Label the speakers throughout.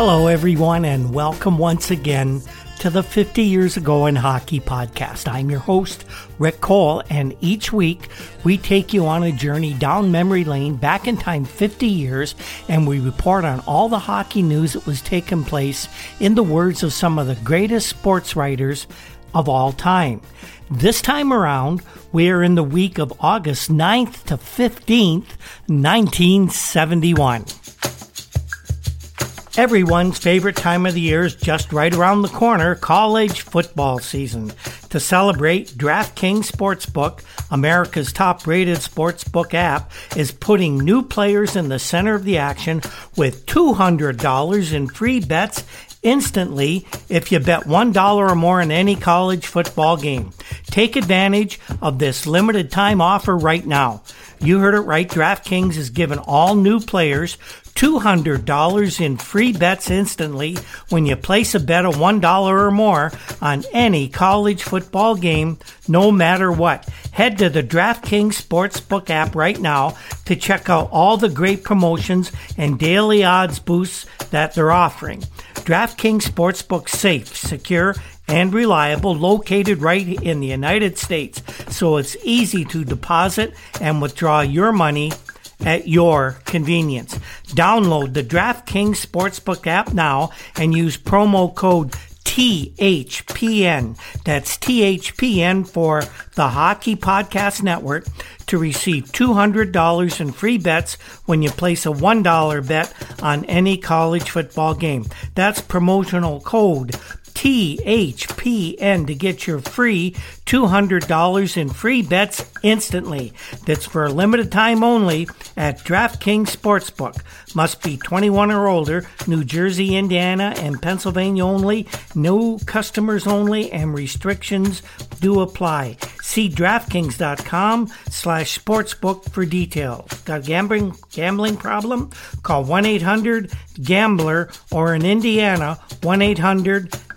Speaker 1: Hello, everyone, and welcome once again to the 50 Years Ago in Hockey podcast. I'm your host, Rick Cole, and each week we take you on a journey down memory lane back in time 50 years, and we report on all the hockey news that was taking place in the words of some of the greatest sports writers of all time. This time around, we are in the week of August 9th to 15th, 1971. Everyone's favorite time of the year is just right around the corner college football season. To celebrate, DraftKings Sportsbook, America's top rated sportsbook app, is putting new players in the center of the action with $200 in free bets instantly if you bet $1 or more in any college football game. Take advantage of this limited time offer right now. You heard it right. DraftKings is giving all new players $200 in free bets instantly when you place a bet of $1 or more on any college football game, no matter what. Head to the DraftKings Sportsbook app right now to check out all the great promotions and daily odds boosts that they're offering. DraftKings Sportsbook safe, secure, and reliable, located right in the United States, so it's easy to deposit and withdraw your money at your convenience. Download the DraftKings Sportsbook app now and use promo code THPN. That's THPN for the Hockey Podcast Network to receive $200 in free bets when you place a $1 bet on any college football game. That's promotional code THPN to get your free $200 in free bets instantly. That's for a limited time only at DraftKings Sportsbook. Must be 21 or older, New Jersey, Indiana, and Pennsylvania only. No customers only, and restrictions do apply. See DraftKings.com slash sportsbook for details. Got a gambling, gambling problem? Call 1-800-GAMBLER or in Indiana,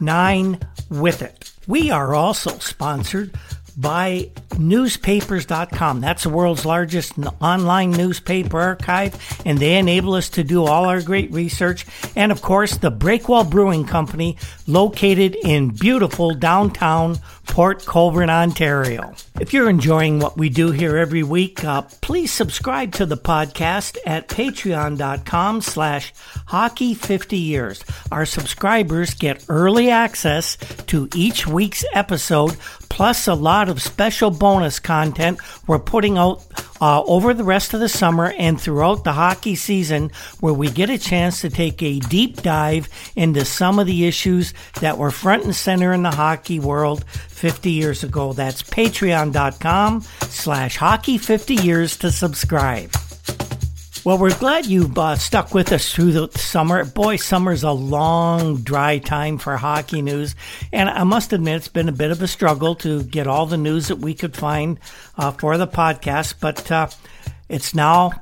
Speaker 1: 1-800-9-WITH-IT. We are also sponsored by newspapers.com. That's the world's largest online newspaper archive, and they enable us to do all our great research. And of course, the Breakwell Brewing Company, located in beautiful downtown Port Colborne, Ontario. If you're enjoying what we do here every week, uh, please subscribe to the podcast at patreon.com slash hockey 50 years. Our subscribers get early access to each week's episode, plus a lot of special bonus content we're putting out uh, over the rest of the summer and throughout the hockey season, where we get a chance to take a deep dive into some of the issues that were front and center in the hockey world 50 years ago. That's patreon.com slash hockey 50 years to subscribe. Well, we're glad you uh, stuck with us through the summer. Boy, summer's a long, dry time for hockey news. And I must admit, it's been a bit of a struggle to get all the news that we could find uh, for the podcast. But uh, it's now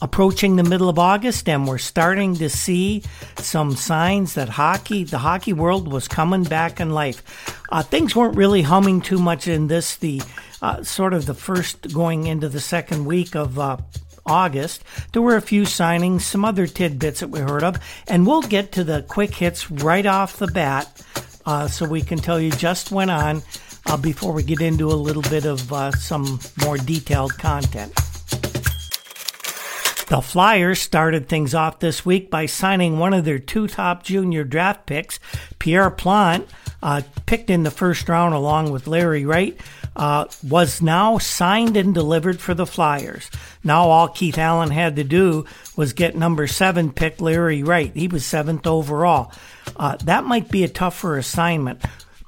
Speaker 1: approaching the middle of August, and we're starting to see some signs that hockey, the hockey world, was coming back in life. Uh, things weren't really humming too much in this, the uh, sort of the first going into the second week of uh, August. There were a few signings, some other tidbits that we heard of, and we'll get to the quick hits right off the bat uh, so we can tell you just went on uh, before we get into a little bit of uh, some more detailed content. The Flyers started things off this week by signing one of their two top junior draft picks, Pierre Plante, uh, picked in the first round along with Larry Wright, uh, was now signed and delivered for the Flyers. Now all Keith Allen had to do was get number seven pick Larry Wright. He was seventh overall. Uh, that might be a tougher assignment.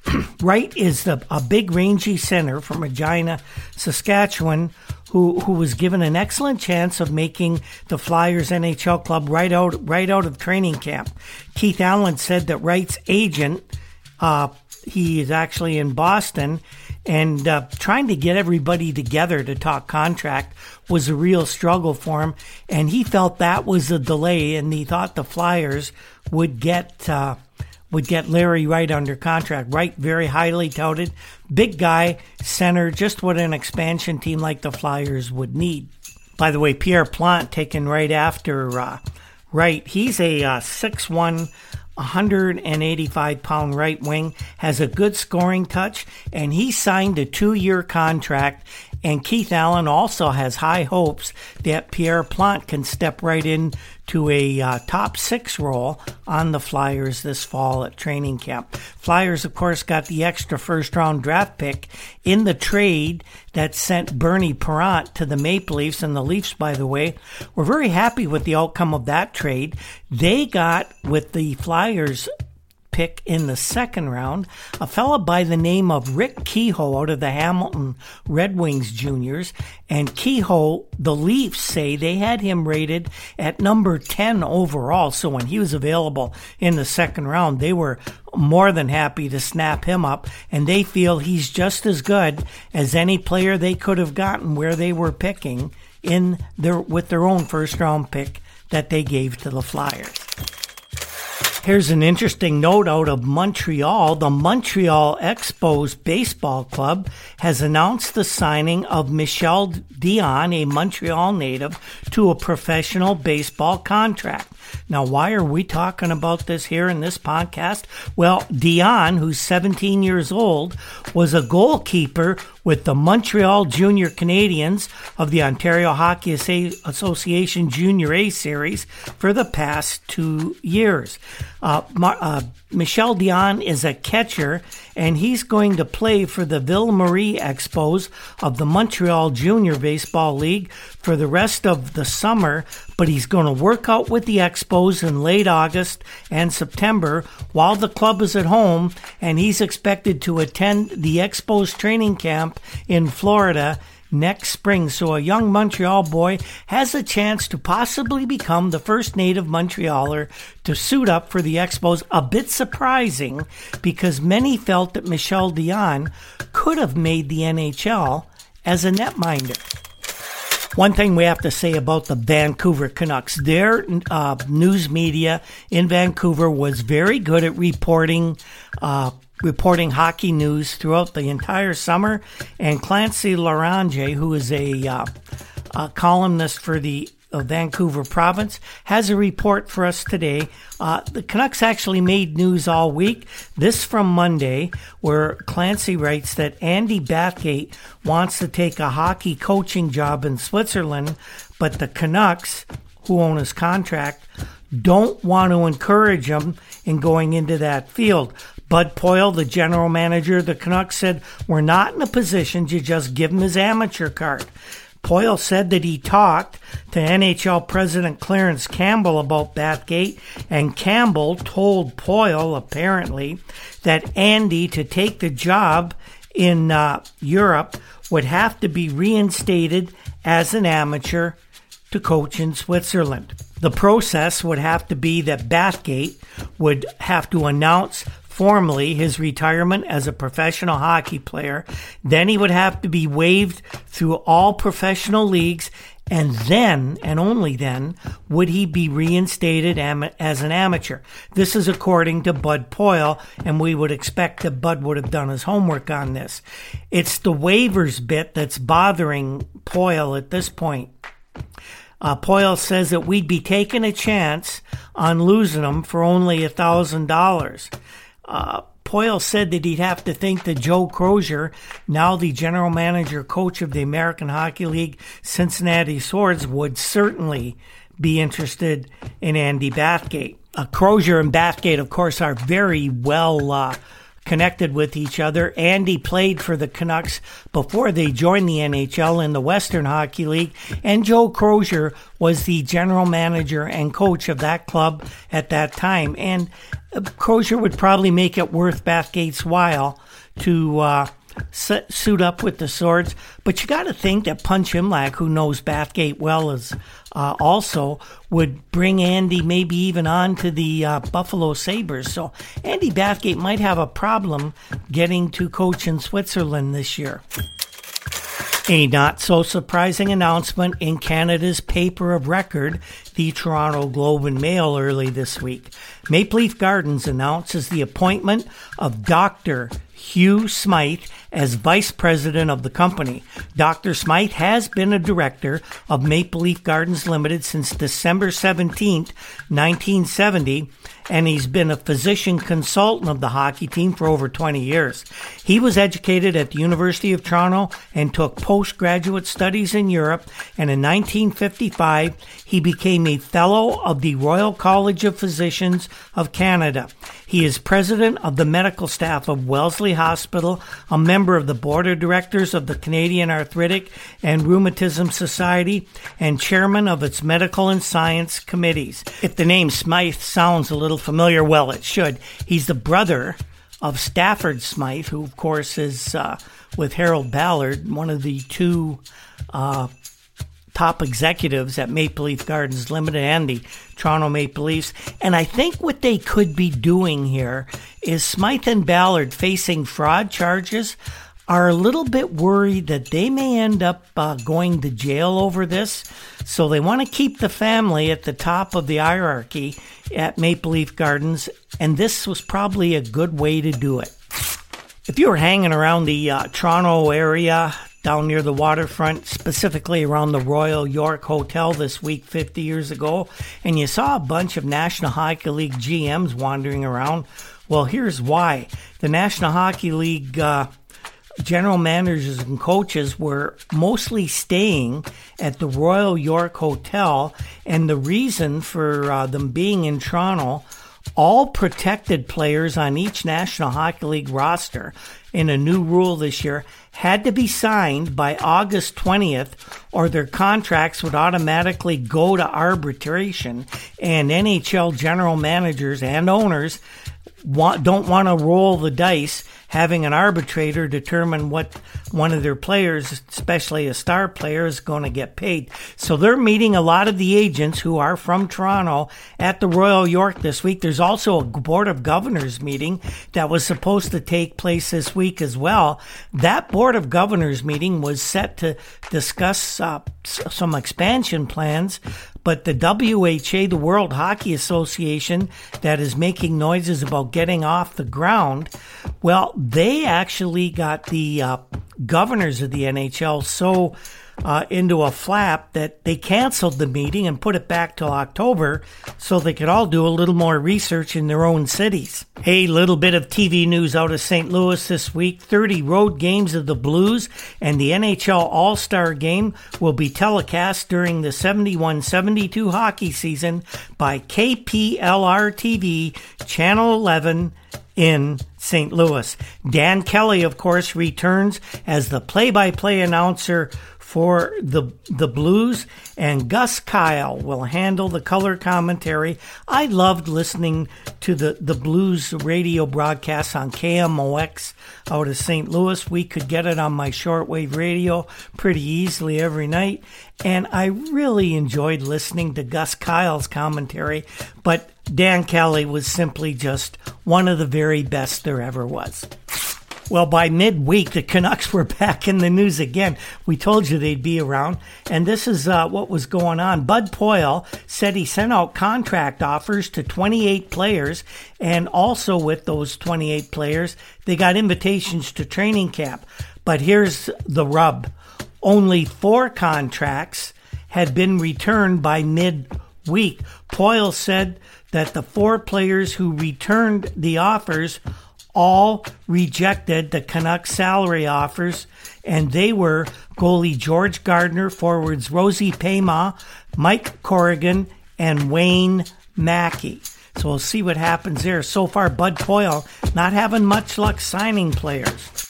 Speaker 1: Wright is the, a big rangy center from Regina, Saskatchewan, who who was given an excellent chance of making the Flyers NHL club right out right out of training camp. Keith Allen said that Wright's agent, uh, he is actually in Boston, and uh, trying to get everybody together to talk contract was a real struggle for him. And he felt that was a delay, and he thought the Flyers would get uh, would get Larry Wright under contract. Wright, very highly touted, big guy, center, just what an expansion team like the Flyers would need. By the way, Pierre Plante taken right after uh, right. He's a uh, 6'1", 185 pound right wing, has a good scoring touch, and he signed a two year contract and Keith Allen also has high hopes that Pierre Plante can step right in to a uh, top six role on the Flyers this fall at training camp. Flyers, of course, got the extra first round draft pick in the trade that sent Bernie Parent to the Maple Leafs. And the Leafs, by the way, were very happy with the outcome of that trade. They got with the Flyers pick in the second round, a fellow by the name of Rick Kehoe out of the Hamilton Red Wings juniors. And Kehoe, the Leafs say they had him rated at number 10 overall. So when he was available in the second round, they were more than happy to snap him up. And they feel he's just as good as any player they could have gotten where they were picking in their, with their own first round pick that they gave to the Flyers. Here's an interesting note out of Montreal. The Montreal Expos Baseball Club has announced the signing of Michel Dion, a Montreal native, to a professional baseball contract. Now, why are we talking about this here in this podcast? Well, Dion, who's 17 years old, was a goalkeeper with the Montreal Junior Canadiens of the Ontario Hockey Association Junior A Series for the past two years. Uh, uh, Michel Dion is a catcher, and he's going to play for the Ville Marie Expos of the Montreal Junior Baseball League for the rest of the summer, but he's going to work out with the Expos in late August and September while the club is at home, and he's expected to attend the Expos training camp in Florida next spring. So a young Montreal boy has a chance to possibly become the first native Montrealer to suit up for the Expos. A bit surprising because many felt that Michel Dion could have made the NHL as a netminder. One thing we have to say about the Vancouver Canucks, their uh, news media in Vancouver was very good at reporting uh, reporting hockey news throughout the entire summer. And Clancy Loranger, who is a, uh, a columnist for the uh, Vancouver province, has a report for us today. Uh, the Canucks actually made news all week. This from Monday, where Clancy writes that Andy Bathgate wants to take a hockey coaching job in Switzerland, but the Canucks, who own his contract, don't want to encourage him in going into that field. Bud Poile, the general manager of the Canucks, said, We're not in a position to just give him his amateur card. Poile said that he talked to NHL President Clarence Campbell about Bathgate, and Campbell told Poile, apparently, that Andy, to take the job in uh, Europe, would have to be reinstated as an amateur to coach in Switzerland. The process would have to be that Bathgate would have to announce formally his retirement as a professional hockey player. Then he would have to be waived through all professional leagues. And then, and only then, would he be reinstated am- as an amateur. This is according to Bud Poile, and we would expect that Bud would have done his homework on this. It's the waivers bit that's bothering Poile at this point. Uh, Poile says that we'd be taking a chance on losing him for only a thousand dollars. Uh, Poile said that he'd have to think that Joe Crozier, now the general manager coach of the American Hockey League Cincinnati Swords, would certainly be interested in Andy Bathgate. Uh, Crozier and Bathgate, of course, are very well uh, connected with each other. Andy played for the Canucks before they joined the NHL in the Western Hockey League, and Joe Crozier was the general manager and coach of that club at that time. And uh, Crozier would probably make it worth Bathgate's while to uh, suit up with the swords. But you got to think that Punch Imlach, who knows Bathgate well, is uh, also would bring Andy maybe even on to the uh, Buffalo Sabres. So Andy Bathgate might have a problem getting to coach in Switzerland this year. A not so surprising announcement in Canada's paper of record, the Toronto Globe and Mail, early this week. Maple Leaf Gardens announces the appointment of Dr. Hugh Smythe as vice president of the company. Dr. Smythe has been a director of Maple Leaf Gardens Limited since December 17, 1970 and he's been a physician consultant of the hockey team for over 20 years. He was educated at the University of Toronto and took postgraduate studies in Europe, and in 1955 he became a fellow of the Royal College of Physicians of Canada. He is president of the medical staff of Wellesley Hospital, a member of the board of directors of the Canadian Arthritic and Rheumatism Society, and chairman of its medical and science committees. If the name Smythe sounds a little familiar, well, it should. He's the brother of Stafford Smythe, who, of course, is uh, with Harold Ballard, one of the two uh, top executives at Maple Leaf Gardens Limited and the Toronto Maple Leafs. And I think what they could be doing here is Smythe and Ballard facing fraud charges are a little bit worried that they may end up uh, going to jail over this. So they want to keep the family at the top of the hierarchy at Maple Leaf Gardens. And this was probably a good way to do it. If you were hanging around the uh, Toronto area, down near the waterfront, specifically around the Royal York Hotel this week 50 years ago, and you saw a bunch of National Hockey League GMs wandering around. Well, here's why. The National Hockey League uh, general managers and coaches were mostly staying at the Royal York Hotel, and the reason for uh, them being in Toronto all protected players on each National Hockey League roster in a new rule this year had to be signed by August 20th or their contracts would automatically go to arbitration and NHL general managers and owners want, don't want to roll the dice having an arbitrator determine what one of their players, especially a star player, is going to get paid. So they're meeting a lot of the agents who are from Toronto at the Royal York this week. There's also a Board of Governors meeting that was supposed to take place this week as well. That Board of Governors meeting was set to discuss uh, some expansion plans but the WHA, the World Hockey Association, that is making noises about getting off the ground, well, they actually got the uh, governors of the NHL so uh, into a flap that they canceled the meeting and put it back till October so they could all do a little more research in their own cities. Hey, little bit of TV news out of St. Louis this week. 30 road games of the Blues and the NHL All Star game will be telecast during the 71 72 hockey season by KPLR TV, Channel 11 in St. Louis. Dan Kelly, of course, returns as the play by play announcer for the the Blues, and Gus Kyle will handle the color commentary. I loved listening to the, the Blues radio broadcasts on KMOX out of St. Louis. We could get it on my shortwave radio pretty easily every night, and I really enjoyed listening to Gus Kyle's commentary. But Dan Kelly was simply just one of the very best there ever was. Well, by midweek, the Canucks were back in the news again. We told you they'd be around, and this is uh, what was going on. Bud Poile said he sent out contract offers to 28 players, and also with those 28 players, they got invitations to training camp. But here's the rub only four contracts had been returned by midweek. Poile said that the four players who returned the offers all rejected the Canucks salary offers, and they were goalie George Gardner, forwards Rosie Paiement, Mike Corrigan, and Wayne Maki. So we'll see what happens there. So far, Bud Poile not having much luck signing players.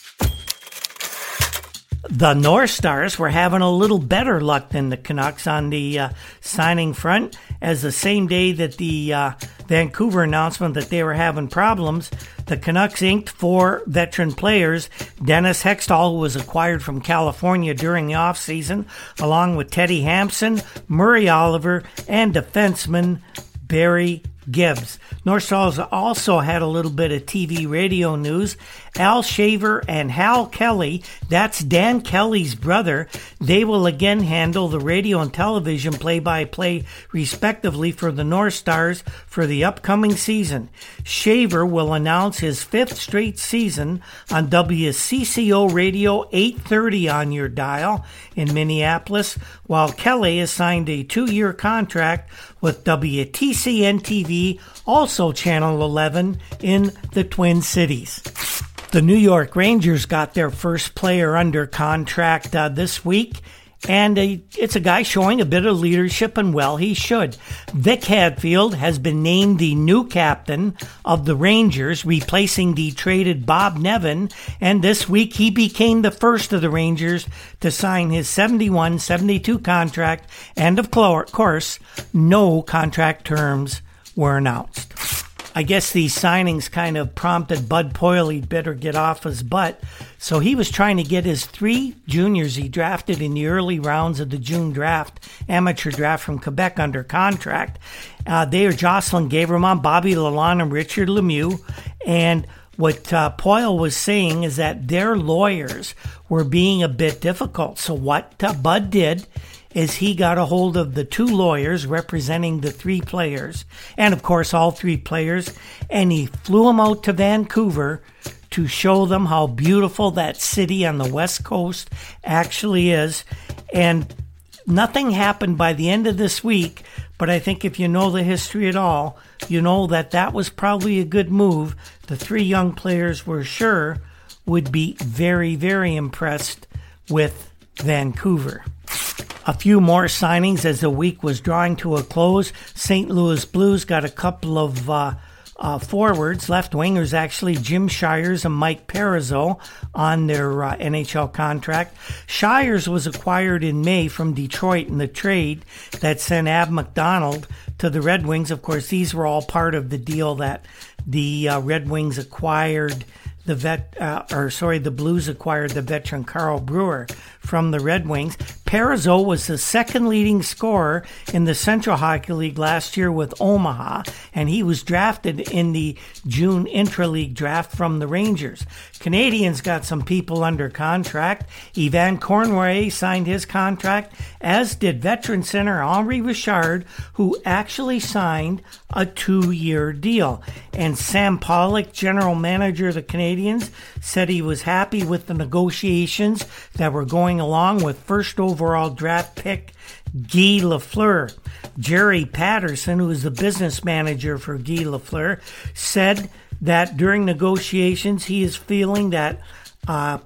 Speaker 1: The North Stars were having a little better luck than the Canucks on the uh, signing front, as the same day that the uh, Vancouver announcement that they were having problems, the Canucks inked four veteran players. Dennis Hextall, who was acquired from California during the offseason, along with Teddy Hampson, Murray Oliver, and defenseman Barry Gibbs. North Stars also had a little bit of TV radio news. Al Shaver and Hal Kelly, that's Dan Kelly's brother, they will again handle the radio and television play by play respectively for the North Stars for the upcoming season. Shaver will announce his fifth straight season on WCCO Radio 830 on your dial in Minneapolis, while Kelly has signed a two year contract with WTCN TV, also Channel 11 in the Twin Cities. The New York Rangers got their first player under contract uh, this week, and a, it's a guy showing a bit of leadership, and well, he should. Vic Hadfield has been named the new captain of the Rangers, replacing the traded Bob Nevin, and this week he became the first of the Rangers to sign his 71 72 contract, and of course, no contract terms were announced. I guess these signings kind of prompted Bud Poile he'd better get off his butt. So he was trying to get his three juniors he drafted in the early rounds of the June draft, amateur draft from Quebec under contract. Uh, they are Jocelyn Guevremont, Bobby Lalonde, and Richard Lemieux. And what uh, Poile was saying is that their lawyers were being a bit difficult. So what uh, Bud did is he got a hold of the two lawyers representing the three players, and of course, all three players, and he flew them out to Vancouver to show them how beautiful that city on the West Coast actually is. And nothing happened by the end of this week, but I think if you know the history at all, you know that that was probably a good move. The three young players were sure would be very, very impressed with Vancouver. A few more signings as the week was drawing to a close. St. Louis Blues got a couple of uh, uh, forwards, left wingers actually, Jim Shires and Mike Parizeau on their uh, NHL contract. Shires was acquired in May from Detroit in the trade that sent Ab McDonald to the Red Wings. Of course, these were all part of the deal that the uh, Red Wings acquired the vet, uh, or sorry, the Blues acquired the veteran Carl Brewer from the Red Wings. Parizeau was the second leading scorer in the Central Hockey League last year with Omaha, and he was drafted in the June intra-league draft from the Rangers. Canadians got some people under contract. Yvan Cournoyer signed his contract, as did veteran center Henri Richard, who actually signed a two-year deal. And Sam Pollock, general manager of the Canadiens, said he was happy with the negotiations that were going along with first overall draft pick Guy Lafleur. Jerry Patterson, who is the business manager for Guy Lafleur, said that during negotiations he is feeling that uh,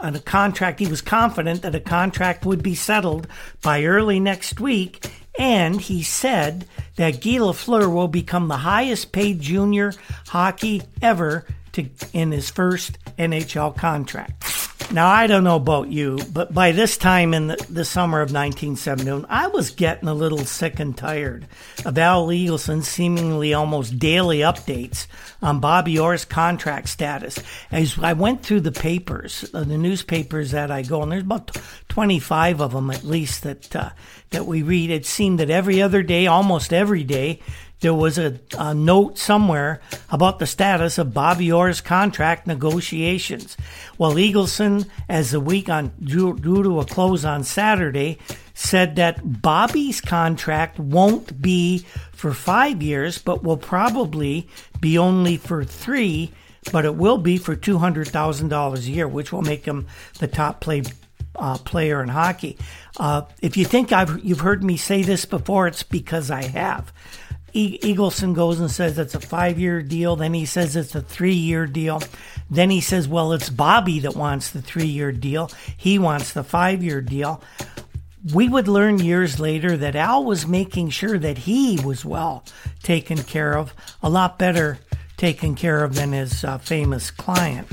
Speaker 1: on a contract, he was confident that a contract would be settled by early next week. And he said that Guy Lafleur will become the highest paid junior hockey ever to, in his first NHL contract. Now, I don't know about you, but by this time in the, the summer of 1971, I was getting a little sick and tired of Al Eagleson's seemingly almost daily updates on Bobby Orr's contract status. As I went through the papers, uh, the newspapers that I go, and there's about 25 of them at least that, uh, that we read, it seemed that every other day, almost every day, there was a, a, note somewhere about the status of Bobby Orr's contract negotiations. Well, Eagleson, as the week on drew, drew to a close on Saturday, said that Bobby's contract won't be for five years, but will probably be only for three, but it will be for $200,000 a year, which will make him the top play, uh, player in hockey. Uh, if you think I've, you've heard me say this before, it's because I have. Eagleson goes and says it's a five year deal. Then he says it's a three year deal. Then he says, well, it's Bobby that wants the three year deal. He wants the five year deal. We would learn years later that Al was making sure that he was well taken care of, a lot better taken care of than his uh, famous client.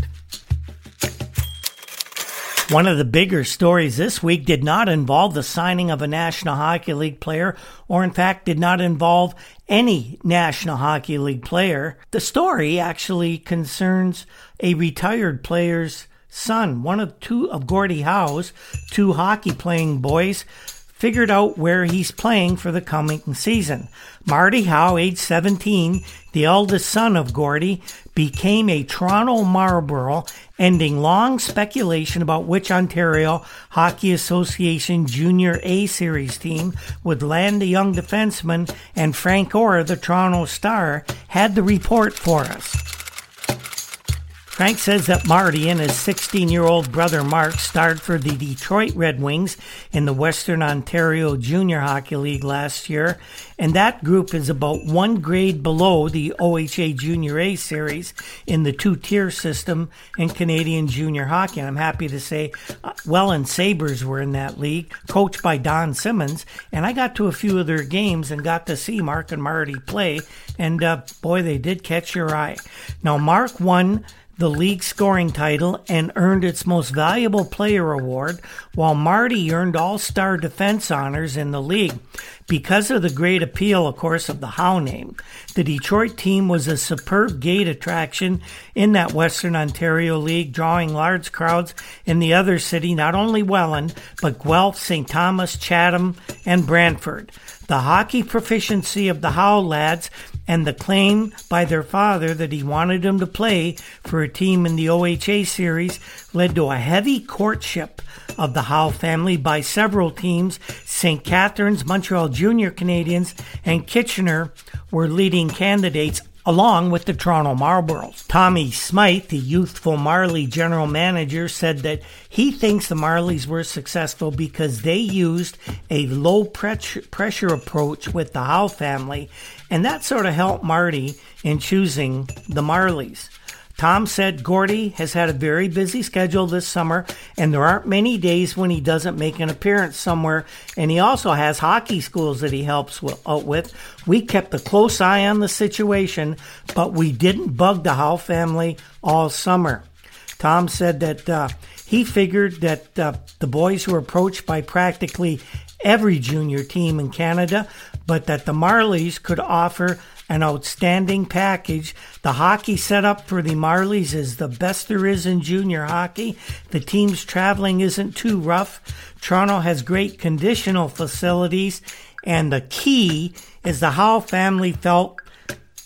Speaker 1: One of the bigger stories this week did not involve the signing of a National Hockey League player, or in fact did not involve any National Hockey League player. The story actually concerns a retired player's son, one of two of Gordie Howe's two hockey playing boys figured out where he's playing for the coming season. Marty Howe, age 17, the eldest son of Gordie, became a Toronto Marlboro, ending long speculation about which Ontario Hockey Association Junior A Series team would land the young defenseman, and Frank Orr, the Toronto Star, had the report for us. Frank says that Marty and his 16 year old brother Mark starred for the Detroit Red Wings in the Western Ontario Junior Hockey League last year, and that group is about one grade below the OHA Junior A series in the two tier system in Canadian junior hockey. And I'm happy to say uh, Welland Sabres were in that league, coached by Don Simmons, and I got to a few of their games and got to see Mark and Marty play, and uh, boy, they did catch your eye. Now, Mark won the league scoring title and earned its most valuable player award, while Marty earned all star defense honors in the league. Because of the great appeal, of course, of the Howe name, the Detroit team was a superb gate attraction in that Western Ontario League, drawing large crowds in the other city, not only Welland, but Guelph, St. Thomas, Chatham, and Brantford. The hockey proficiency of the Howe lads and the claim by their father that he wanted them to play for a team in the OHA series led to a heavy courtship of the Howe family by several teams. St. Catharines, Montreal Junior Canadiens, and Kitchener were leading candidates along with the Toronto Marlboros. Tommy Smythe, the youthful Marley general manager, said that he thinks the Marlies were successful because they used a low pressure approach with the Howe family, and that sort of helped Marty in choosing the Marlies. Tom said Gordie has had a very busy schedule this summer, and there aren't many days when he doesn't make an appearance somewhere. And he also has hockey schools that he helps out with. We kept a close eye on the situation, but we didn't bug the Howe family all summer. Tom said that uh, he figured that uh, the boys were approached by practically every junior team in Canada, but that the Marlies could offer an outstanding package. The hockey setup for the Marlies is the best there is in junior hockey. The team's traveling isn't too rough. Toronto has great conditional facilities, and the key is the Howe family felt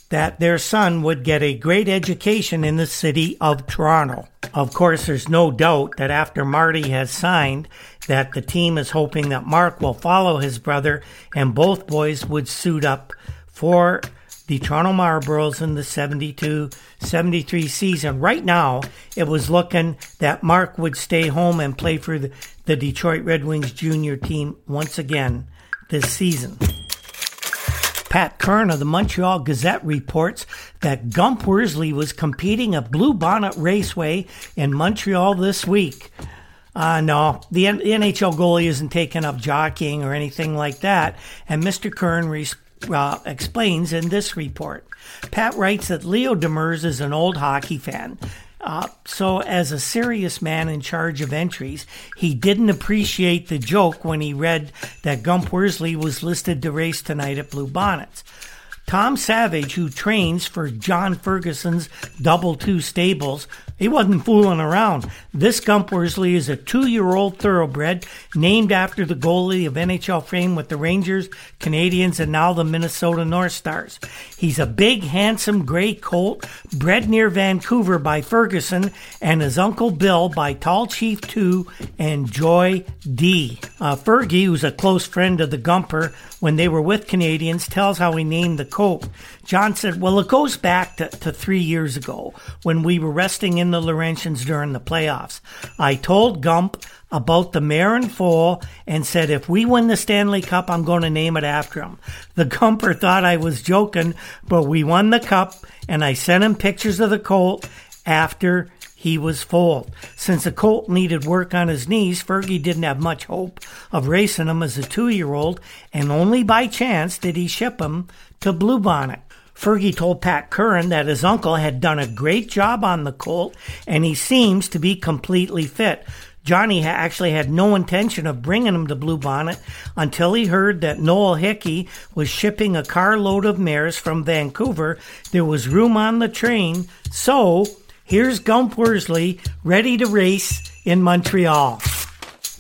Speaker 1: that their son would get a great education in the city of Toronto. Of course, there's no doubt that after Marty has signed, that the team is hoping that Mark will follow his brother and both boys would suit up for the Toronto Marlboros in the 72 73 season. Right now, it was looking that Mark would stay home and play for the, the Detroit Red Wings junior team once again this season. Pat Curran of the Montreal Gazette reports that Gump Worsley was competing at Blue Bonnet Raceway in Montreal this week. Uh, no, the, the NHL goalie isn't taking up jockeying or anything like that. And Mr. Curran uh, explains in this report. Pat writes that Leo Demers is an old hockey fan. Uh, so, as a serious man in charge of entries, he didn't appreciate the joke when he read that Gump Worsley was listed to race tonight at Blue Bonnets. Tom Savage, who trains for John Ferguson's Double Two Stables, he wasn't fooling around. This Gump Worsley is a two year old thoroughbred named after the goalie of NHL fame with the Rangers, Canadians, and now the Minnesota North Stars. He's a big, handsome gray colt bred near Vancouver by Ferguson and his uncle Bill by Tall Chief 2 and Joy D. Uh, Fergie, who's a close friend of the Gumper when they were with Canadians, tells how he named the colt. John said, Well, it goes back to, to three years ago when we were resting in the Laurentians during the playoffs. I told Gump about the mare and foal and said, if we win the Stanley Cup, I'm going to name it after him. The Gumper thought I was joking, but we won the cup and I sent him pictures of the colt after he was foaled. Since the colt needed work on his knees, Fergie didn't have much hope of racing him as a two year old, and only by chance did he ship him to Bluebonnet. Fergie told Pat Curran that his uncle had done a great job on the colt and he seems to be completely fit. Johnny actually had no intention of bringing him to Bluebonnet until he heard that Noel Hickey was shipping a carload of mares from Vancouver. There was room on the train, so here's Gump Worsley ready to race in Montreal.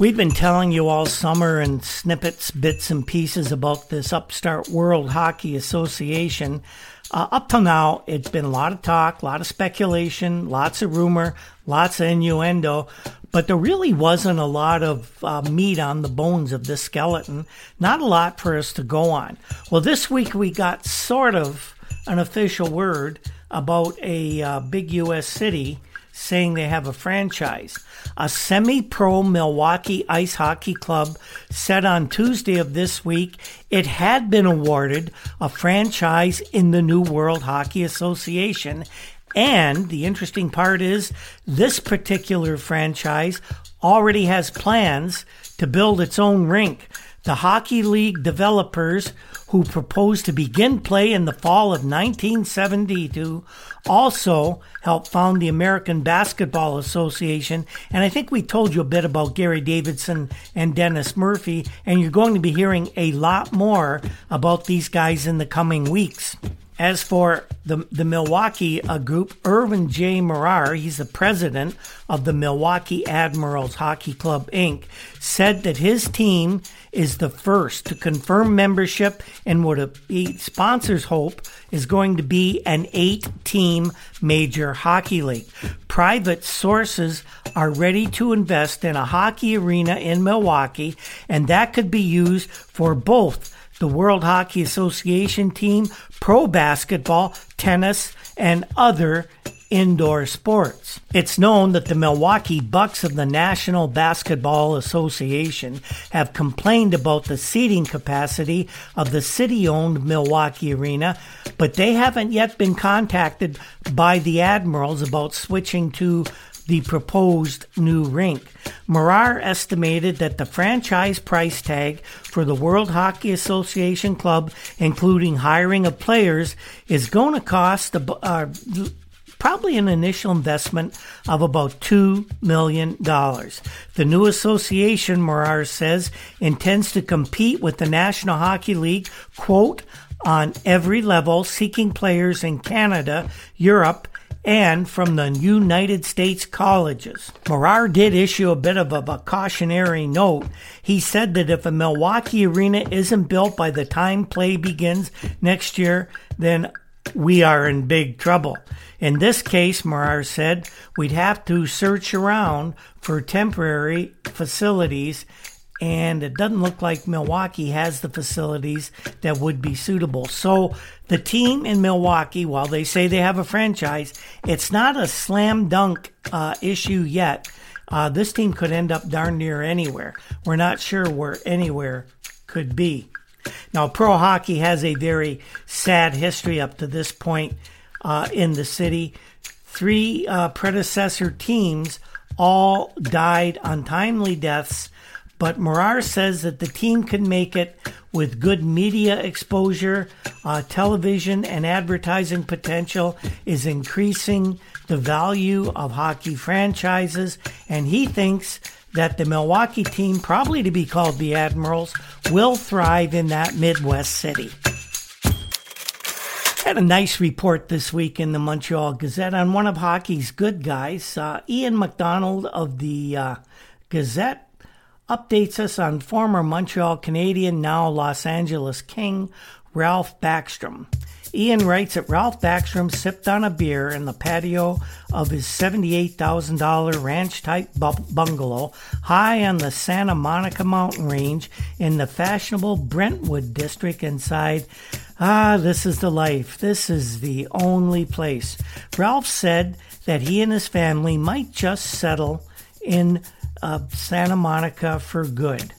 Speaker 1: We've been telling you all summer in snippets, bits, and pieces about this upstart World Hockey Association. Uh, up till now, it's been a lot of talk, a lot of speculation, lots of rumor, lots of innuendo, but there really wasn't a lot of uh, meat on the bones of this skeleton. Not a lot for us to go on. Well, this week we got sort of an official word about a uh, big U.S. city saying they have a franchise. A semi pro Milwaukee Ice Hockey Club said on Tuesday of this week it had been awarded a franchise in the New World Hockey Association. And the interesting part is this particular franchise already has plans to build its own rink. The Hockey League developers who proposed to begin play in the fall of 1972 also helped found the American Basketball Association. And I think we told you a bit about Gary Davidson and Dennis Murphy, and you're going to be hearing a lot more about these guys in the coming weeks. As for the, the Milwaukee group, Irvin J. Morar, he's the president of the Milwaukee Admirals Hockey Club, Inc., said that his team is the first to confirm membership in what a, sponsors hope is going to be an eight team major hockey league. Private sources are ready to invest in a hockey arena in Milwaukee, and that could be used for both the World Hockey Association team, pro basketball, tennis, and other indoor sports. It's known that the Milwaukee Bucks of the National Basketball Association have complained about the seating capacity of the city owned Milwaukee Arena, but they haven't yet been contacted by the Admirals about switching to the proposed new rink. Morar estimated that the franchise price tag for the World Hockey Association club, including hiring of players, is going to cost uh, probably an initial investment of about $2 million. The new association, Morar says, intends to compete with the National Hockey League, quote, on every level, seeking players in Canada, Europe, and from the United States colleges. Morar did issue a bit of a, cautionary note. He said that if a Milwaukee arena isn't built by the time play begins next year, then we are in big trouble. In this case, Morar said, we'd have to search around for temporary facilities and it doesn't look like Milwaukee has the facilities that would be suitable. So the team in Milwaukee, while they say they have a franchise, it's not a slam dunk uh, issue yet. Uh, this team could end up darn near anywhere. We're not sure where anywhere could be. Now, pro hockey has a very sad history up to this point uh, in the city. Three uh, predecessor teams all died untimely deaths but Morar says that the team can make it with good media exposure, uh, television, and advertising potential is increasing the value of hockey franchises, and he thinks that the Milwaukee team, probably to be called the Admirals, will thrive in that Midwest city. Had a nice report this week in the Montreal Gazette on one of hockey's good guys, uh, Ian McDonald of the uh, Gazette updates us on former Montreal Canadian, now Los Angeles King, Ralph Backstrom. Ian writes that Ralph Backstrom sipped on a beer in the patio of his $78,000 ranch type bungalow high on the Santa Monica mountain range in the fashionable Brentwood district inside. Ah, this is the life. This is the only place. Ralph said that he and his family might just settle in of Santa Monica for good.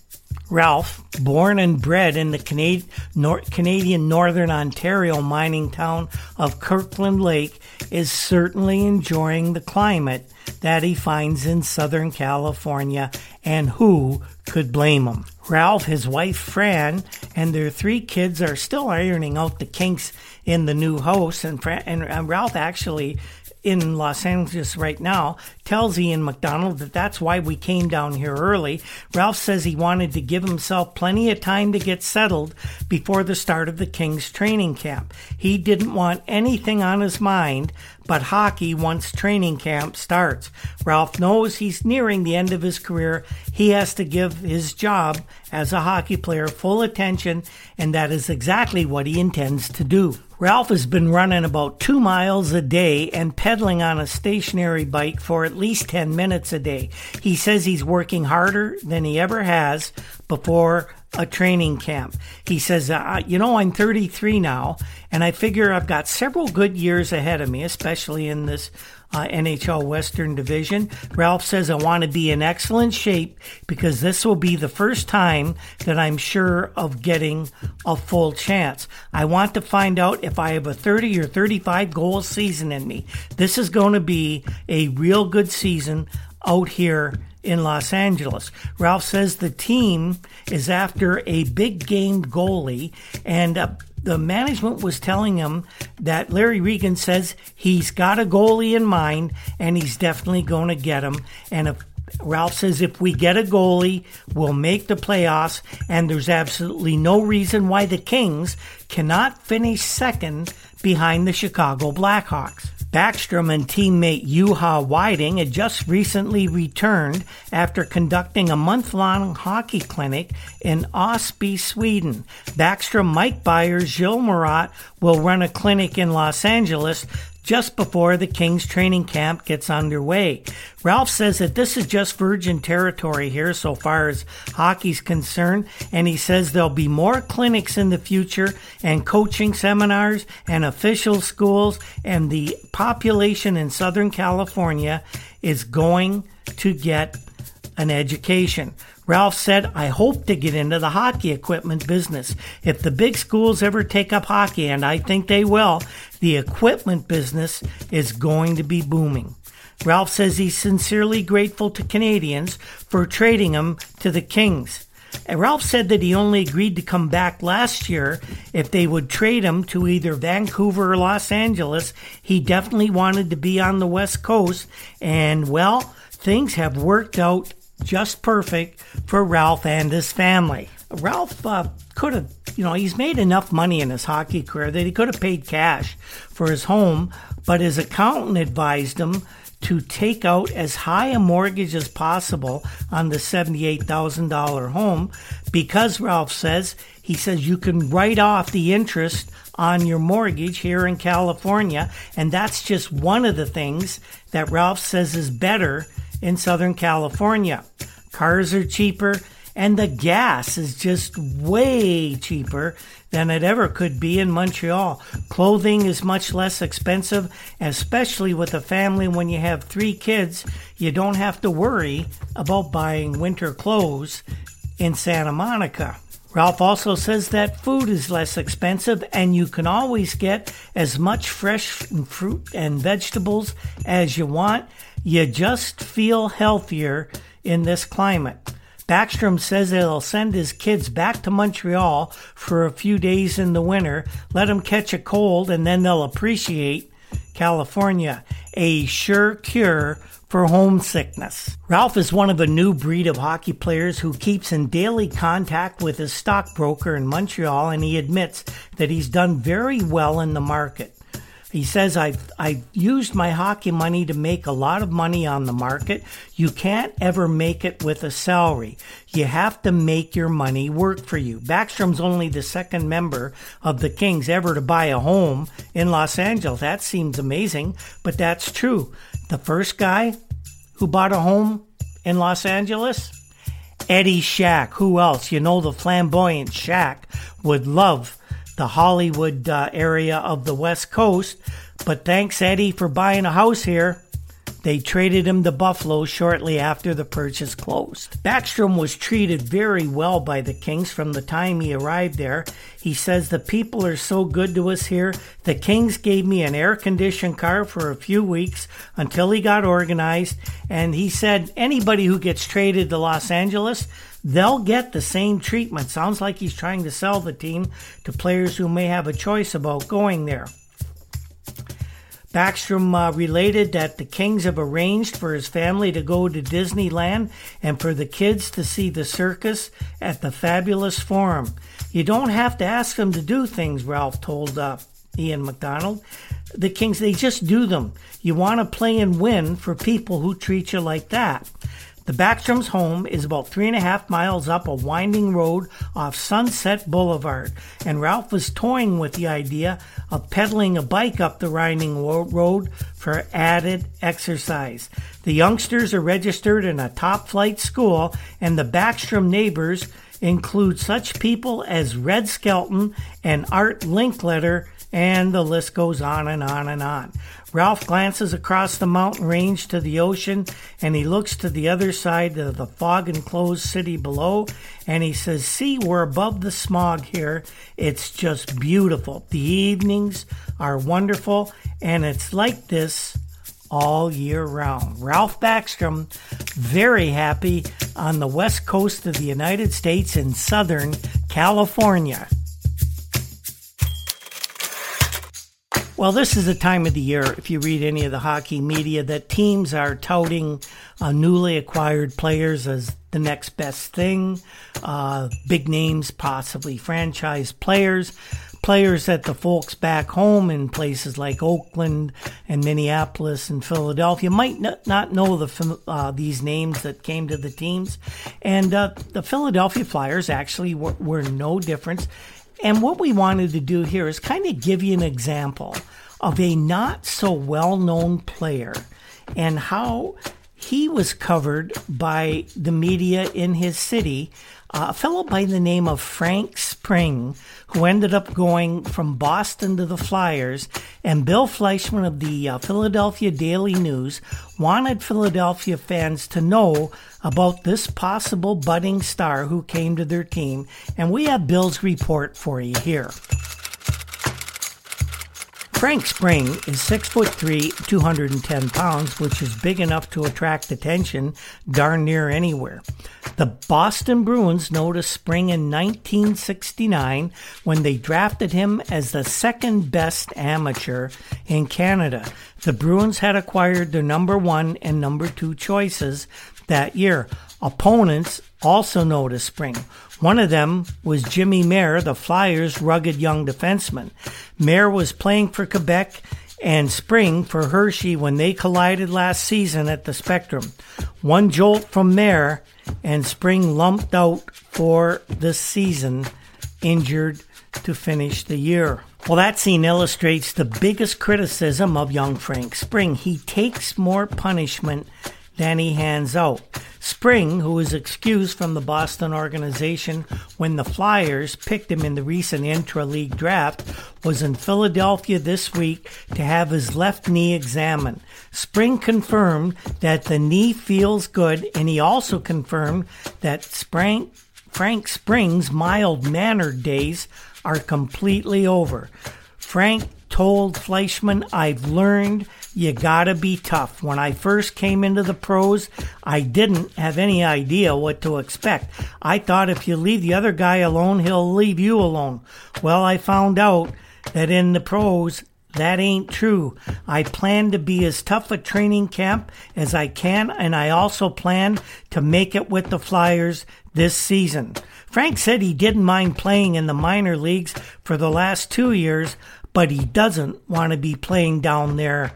Speaker 1: Ralph, born and bred in the Canadian, Nor- Canadian Northern Ontario mining town of Kirkland Lake, is certainly enjoying the climate that he finds in Southern California, and who could blame him? Ralph, his wife Fran, and their three kids are still ironing out the kinks in the new house, and, Fran- and Ralph actually in Los Angeles right now, tells Ian McDonald that that's why we came down here early. Ralph says he wanted to give himself plenty of time to get settled before the start of the Kings training camp. He didn't want anything on his mind but hockey once training camp starts. Ralph knows he's nearing the end of his career. He has to give his job as a hockey player full attention, and that is exactly what he intends to do. Ralph has been running about two miles a day and pedaling on a stationary bike for at least 10 minutes a day. He says he's working harder than he ever has before a training camp. He says, uh, You know, I'm 33 now, and I figure I've got several good years ahead of me, especially in this uh, NHL Western Division. Ralph says, I want to be in excellent shape because this will be the first time that I'm sure of getting a full chance. I want to find out if I have a 30 or 35 goal season in me. This is going to be a real good season out here in Los Angeles. Ralph says the team is after a big game goalie, and uh, the management was telling him that Larry Regan says he's got a goalie in mind and he's definitely going to get him. And if Ralph says if we get a goalie, we'll make the playoffs, and there's absolutely no reason why the Kings cannot finish second behind the Chicago Blackhawks. Backstrom and teammate Juha Widing had just recently returned after conducting a month long hockey clinic in Osby, Sweden. Backstrom, Mike Byers, Gilles Marotte will run a clinic in Los Angeles just before the Kings training camp gets underway. Ralph says that this is just virgin territory here so far as hockey's concerned, and he says there'll be more clinics in the future and coaching seminars and official schools, and the population in Southern California is going to get an education. Ralph said, I hope to get into the hockey equipment business. If the big schools ever take up hockey, and I think they will, the equipment business is going to be booming. Ralph says he's sincerely grateful to Canadiens for trading him to the Kings. And Ralph said that he only agreed to come back last year if they would trade him to either Vancouver or Los Angeles. He definitely wanted to be on the West Coast, and well, things have worked out just perfect for Ralph and his family. Ralph uh, could have, you know, he's made enough money in his hockey career that he could have paid cash for his home, but his accountant advised him to take out as high a mortgage as possible on the $78,000 home because Ralph says, he says you can write off the interest on your mortgage here in California. And that's just one of the things that Ralph says is better in Southern California. Cars are cheaper, and the gas is just way cheaper than it ever could be in Montreal. Clothing is much less expensive, especially with a family when you have three kids. You don't have to worry about buying winter clothes in Santa Monica. Ralph also says that food is less expensive and you can always get as much fresh fruit and vegetables as you want. You just feel healthier in this climate. Backstrom says he'll send his kids back to Montreal for a few days in the winter, let them catch a cold, and then they'll appreciate California. A sure cure for homesickness. Ralph is one of a new breed of hockey players who keeps in daily contact with his stockbroker in Montreal, and he admits that he's done very well in the market. He says, I've, I've used my hockey money to make a lot of money on the market. You can't ever make it with a salary. You have to make your money work for you. Backstrom's only the second member of the Kings ever to buy a home in Los Angeles. That seems amazing, but that's true. The first guy who bought a home in Los Angeles? Eddie Shack. Who else? You know, the flamboyant Shack would love the Hollywood uh, area of the West Coast. But thanks, Eddie, for buying a house here. They traded him to Buffalo shortly after the purchase closed. Backstrom was treated very well by the Kings from the time he arrived there. He says, The people are so good to us here. The Kings gave me an air conditioned car for a few weeks until he got organized. And he said, Anybody who gets traded to Los Angeles, they'll get the same treatment. Sounds like he's trying to sell the team to players who may have a choice about going there. Backstrom uh, related that the Kings have arranged for his family to go to Disneyland and for the kids to see the circus at the fabulous Forum. You don't have to ask them to do things, Ralph told uh, Ian McDonald. The Kings, they just do them. You want to play and win for people who treat you like that. The Backstrom's home is about three and a half miles up a winding road off Sunset Boulevard, and Ralph was toying with the idea of pedaling a bike up the winding road for added exercise. The youngsters are registered in a top flight school, and the Backstrom neighbors include such people as Red Skelton and Art Linkletter, and the list goes on and on and on. Ralph glances across the mountain range to the ocean and he looks to the other side of the fog enclosed city below and he says, See, we're above the smog here. It's just beautiful. The evenings are wonderful and it's like this all year round. Ralph Backstrom, very happy on the west coast of the United States in Southern California. Well, this is the time of the year, if you read any of the hockey media, that teams are touting uh, newly acquired players as the next best thing. Uh, big names, possibly franchise players. Players that the folks back home in places like Oakland and Minneapolis and Philadelphia might not know the uh, these names that came to the teams, and uh, the Philadelphia Flyers actually were, were no different and what we wanted to do here is kind of give you an example of a not so well known player and how he was covered by the media in his city uh, a fellow by the name of Frank Spring, who ended up going from Boston to the Flyers, and Bill Fleischman of the uh, Philadelphia Daily News wanted Philadelphia fans to know about this possible budding star who came to their team, and we have Bill's report for you here. Frank Spring is six foot three, 210 pounds, which is big enough to attract attention darn near anywhere. The Boston Bruins noticed Spring in 1969 when they drafted him as the second best amateur in Canada. The Bruins had acquired their number one and number two choices that year. Opponents also noticed Spring. One of them was Jimmy Mayer, the Flyers' rugged young defenseman. Mayer was playing for Quebec and Spring for Hershey when they collided last season at the Spectrum. One jolt from Mayer and Spring lumped out for the season, injured to finish the year. Well, that scene illustrates the biggest criticism of young Frank Spring. He takes more punishment than he hands out. Spring, who was excused from the Boston organization when the Flyers picked him in the recent intra league draft, was in Philadelphia this week to have his left knee examined. Spring confirmed that the knee feels good, and he also confirmed that Frank Spring's mild mannered days are completely over. Frank told Fleischman, I've learned you gotta be tough. When I first came into the pros, I didn't have any idea what to expect. I thought if you leave the other guy alone, he'll leave you alone. Well, I found out that in the pros, that ain't true. I plan to be as tough a training camp as I can, and I also plan to make it with the Flyers this season. Frank said he didn't mind playing in the minor leagues for the last two years, but he doesn't want to be playing down there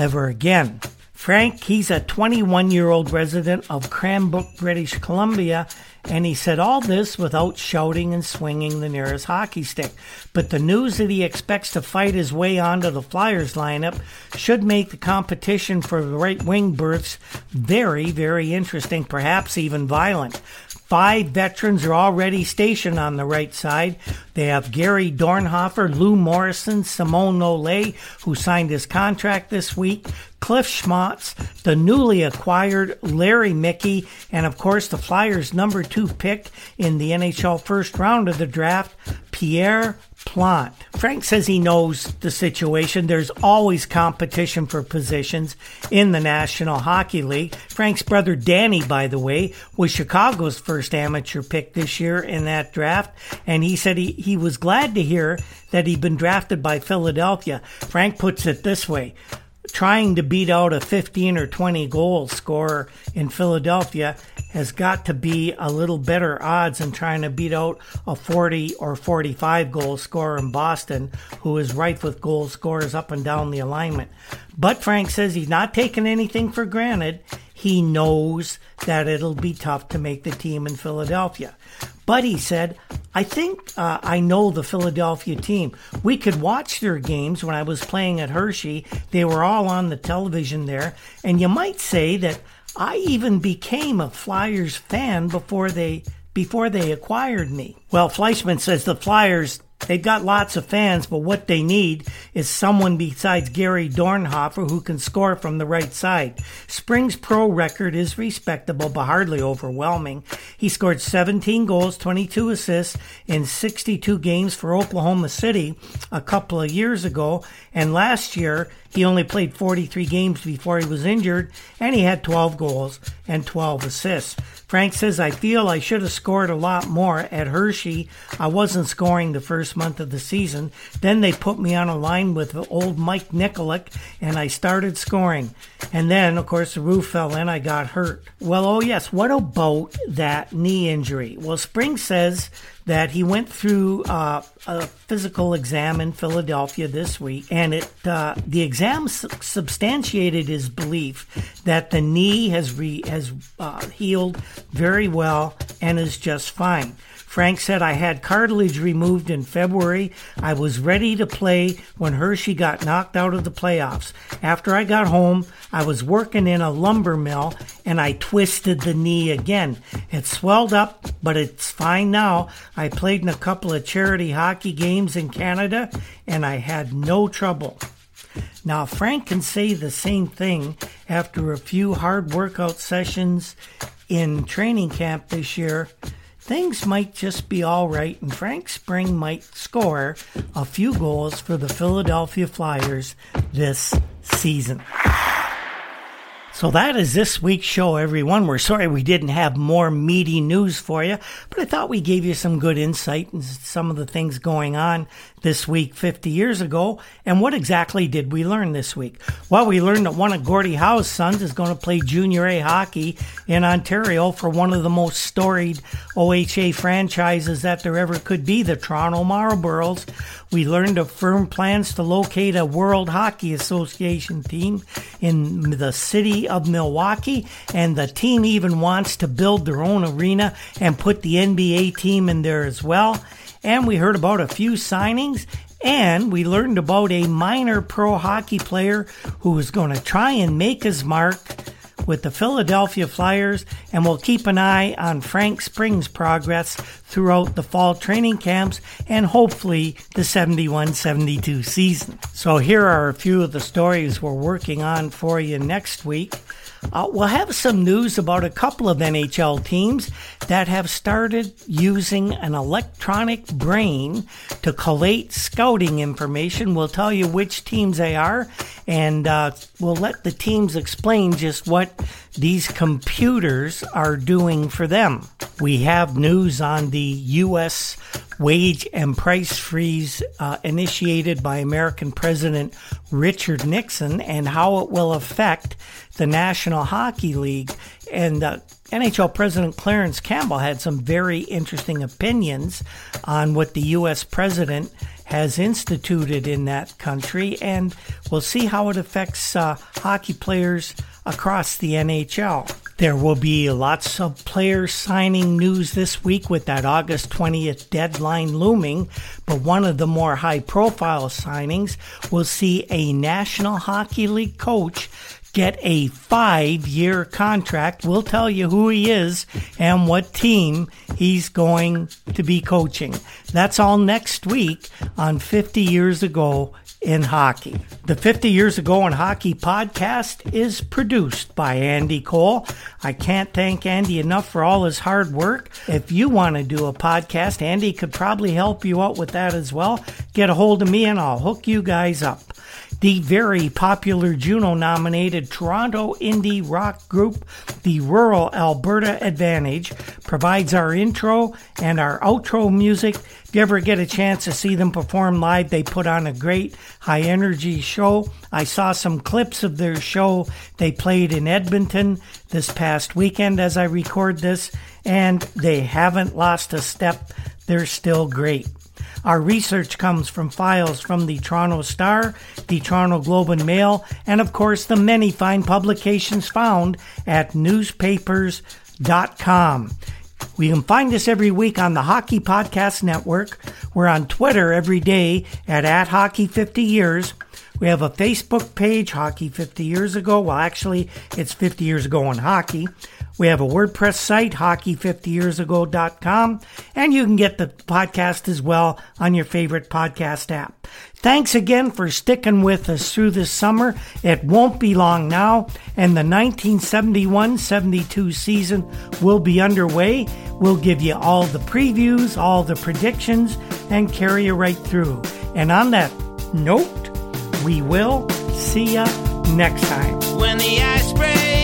Speaker 1: ever again. Frank, he's a 21 year old resident of Cranbrook, British Columbia, and he said all this without shouting and swinging the nearest hockey stick. But the news that he expects to fight his way onto the Flyers lineup should make the competition for the right wing berths very, very interesting, perhaps even violent. Five veterans are already stationed on the right side. They have Gary Dornhoefer, Lew Morrison, Simon Nolet, who signed his contract this week, Cliff Schmautz, the newly acquired Larry Mickey, and of course the Flyers' number two pick in the NHL first round of the draft, Pierre Plante. Frank says he knows the situation. There's always competition for positions in the National Hockey League. Frank's brother Danny, by the way, was Chicago's first amateur pick this year in that draft, and he said he, he was glad to hear that he'd been drafted by Philadelphia. Frank puts it this way trying to beat out a 15 or 20 goal scorer in Philadelphia has got to be a little better odds than trying to beat out a 40 or 45 goal scorer in Boston who is rife with goal scorers up and down the alignment. But Frank says he's not taking anything for granted. He knows that it'll be tough to make the team in Philadelphia. He said, I think uh, I know the Philadelphia team. We could watch their games when I was playing at Hershey. They were all on the television there. And you might say that I even became a Flyers fan before they before they acquired me. Well, Fleischman says the Flyers They've got lots of fans, but what they need is someone besides Gary Dornhoefer who can score from the right side. Spring's pro record is respectable, but hardly overwhelming. He scored 17 goals, 22 assists in 62 games for Oklahoma City a couple of years ago, and last year he only played 43 games before he was injured, and he had 12 goals and 12 assists. Frank says, I feel I should have scored a lot more at Hershey. I wasn't scoring the first month of the season. Then they put me on a line with old Mike Nykoluk, and I started scoring. And then, of course, the roof fell in. I got hurt. Well, oh, yes. What about that knee injury? Well, Spring says that he went through uh, a physical exam in Philadelphia this week, and it uh, the exam su- substantiated his belief that the knee has re- has uh, healed very well and is just fine. Frank said, I had cartilage removed in February. I was ready to play when Hershey got knocked out of the playoffs. After I got home, I was working in a lumber mill and I twisted the knee again. It swelled up, but it's fine now. I played in a couple of charity hockey games in Canada and I had no trouble. Now, Frank can say the same thing after a few hard workout sessions in training camp this year things might just be all right, and Frank Spring might score a few goals for the Philadelphia Flyers this season. So that is this week's show, everyone. We're sorry we didn't have more meaty news for you, but I thought we gave you some good insight into some of the things going on this week 50 years ago. And what exactly did we learn this week? Well, we learned that one of Gordie Howe's sons is going to play junior A hockey in Ontario for one of the most storied OHA franchises that there ever could be, the Toronto Marlboros. We learned of firm plans to locate a World Hockey Association team in the city of Milwaukee, and the team even wants to build their own arena and put the NBA team in there as well. And we heard about a few signings and we learned about a minor pro hockey player who is going to try and make his mark with the Philadelphia Flyers, and we'll keep an eye on Frank Spring's progress throughout the fall training camps and hopefully the 71 72 season. So, here are a few of the stories we're working on for you next week. Uh, we'll have some news about a couple of NHL teams that have started using an electronic brain to collate scouting information. We'll tell you which teams they are, and uh, we'll let the teams explain just what these computers are doing for them. We have news on the U.S. wage and price freeze uh, initiated by American President Richard Nixon and how it will affect the National Hockey League. And uh, NHL President Clarence Campbell had some very interesting opinions on what the U.S. president has instituted in that country, and we'll see how it affects uh, hockey players across the NHL. There will be lots of player signing news this week with that August 20th deadline looming, but one of the more high profile signings will see a National Hockey League coach get a five year contract. We'll tell you who he is and what team he's going to be coaching. That's all next week on 50 Years Ago in hockey. The 50 Years Ago in Hockey podcast is produced by Andy Cole. I can't thank Andy enough for all his hard work. If you want to do a podcast, Andy could probably help you out with that as well. Get a hold of me and I'll hook you guys up. The very popular Juno nominated Toronto indie rock group, the Rural Alberta Advantage, provides our intro and our outro music. If you ever get a chance to see them perform live, they put on a great high energy show. I saw some clips of their show. They played in Edmonton this past weekend as I record this, and they haven't lost a step. They're still great. Our research comes from files from the Toronto Star, the Toronto Globe and Mail, and of course the many fine publications found at newspapers.com. We can find us every week on the Hockey Podcast Network. We're on Twitter every day at, at Hockey 50 Years. We have a Facebook page, Hockey 50 Years Ago. Well, actually, it's 50 years ago in hockey. We have a WordPress site, hockey50yearsago.com, and you can get the podcast as well on your favorite podcast app. Thanks again for sticking with us through this summer. It won't be long now, and the 1971 72 season will be underway. We'll give you all the previews, all the predictions, and carry you right through. And on that note, we will see you next time.
Speaker 2: When the ice breaks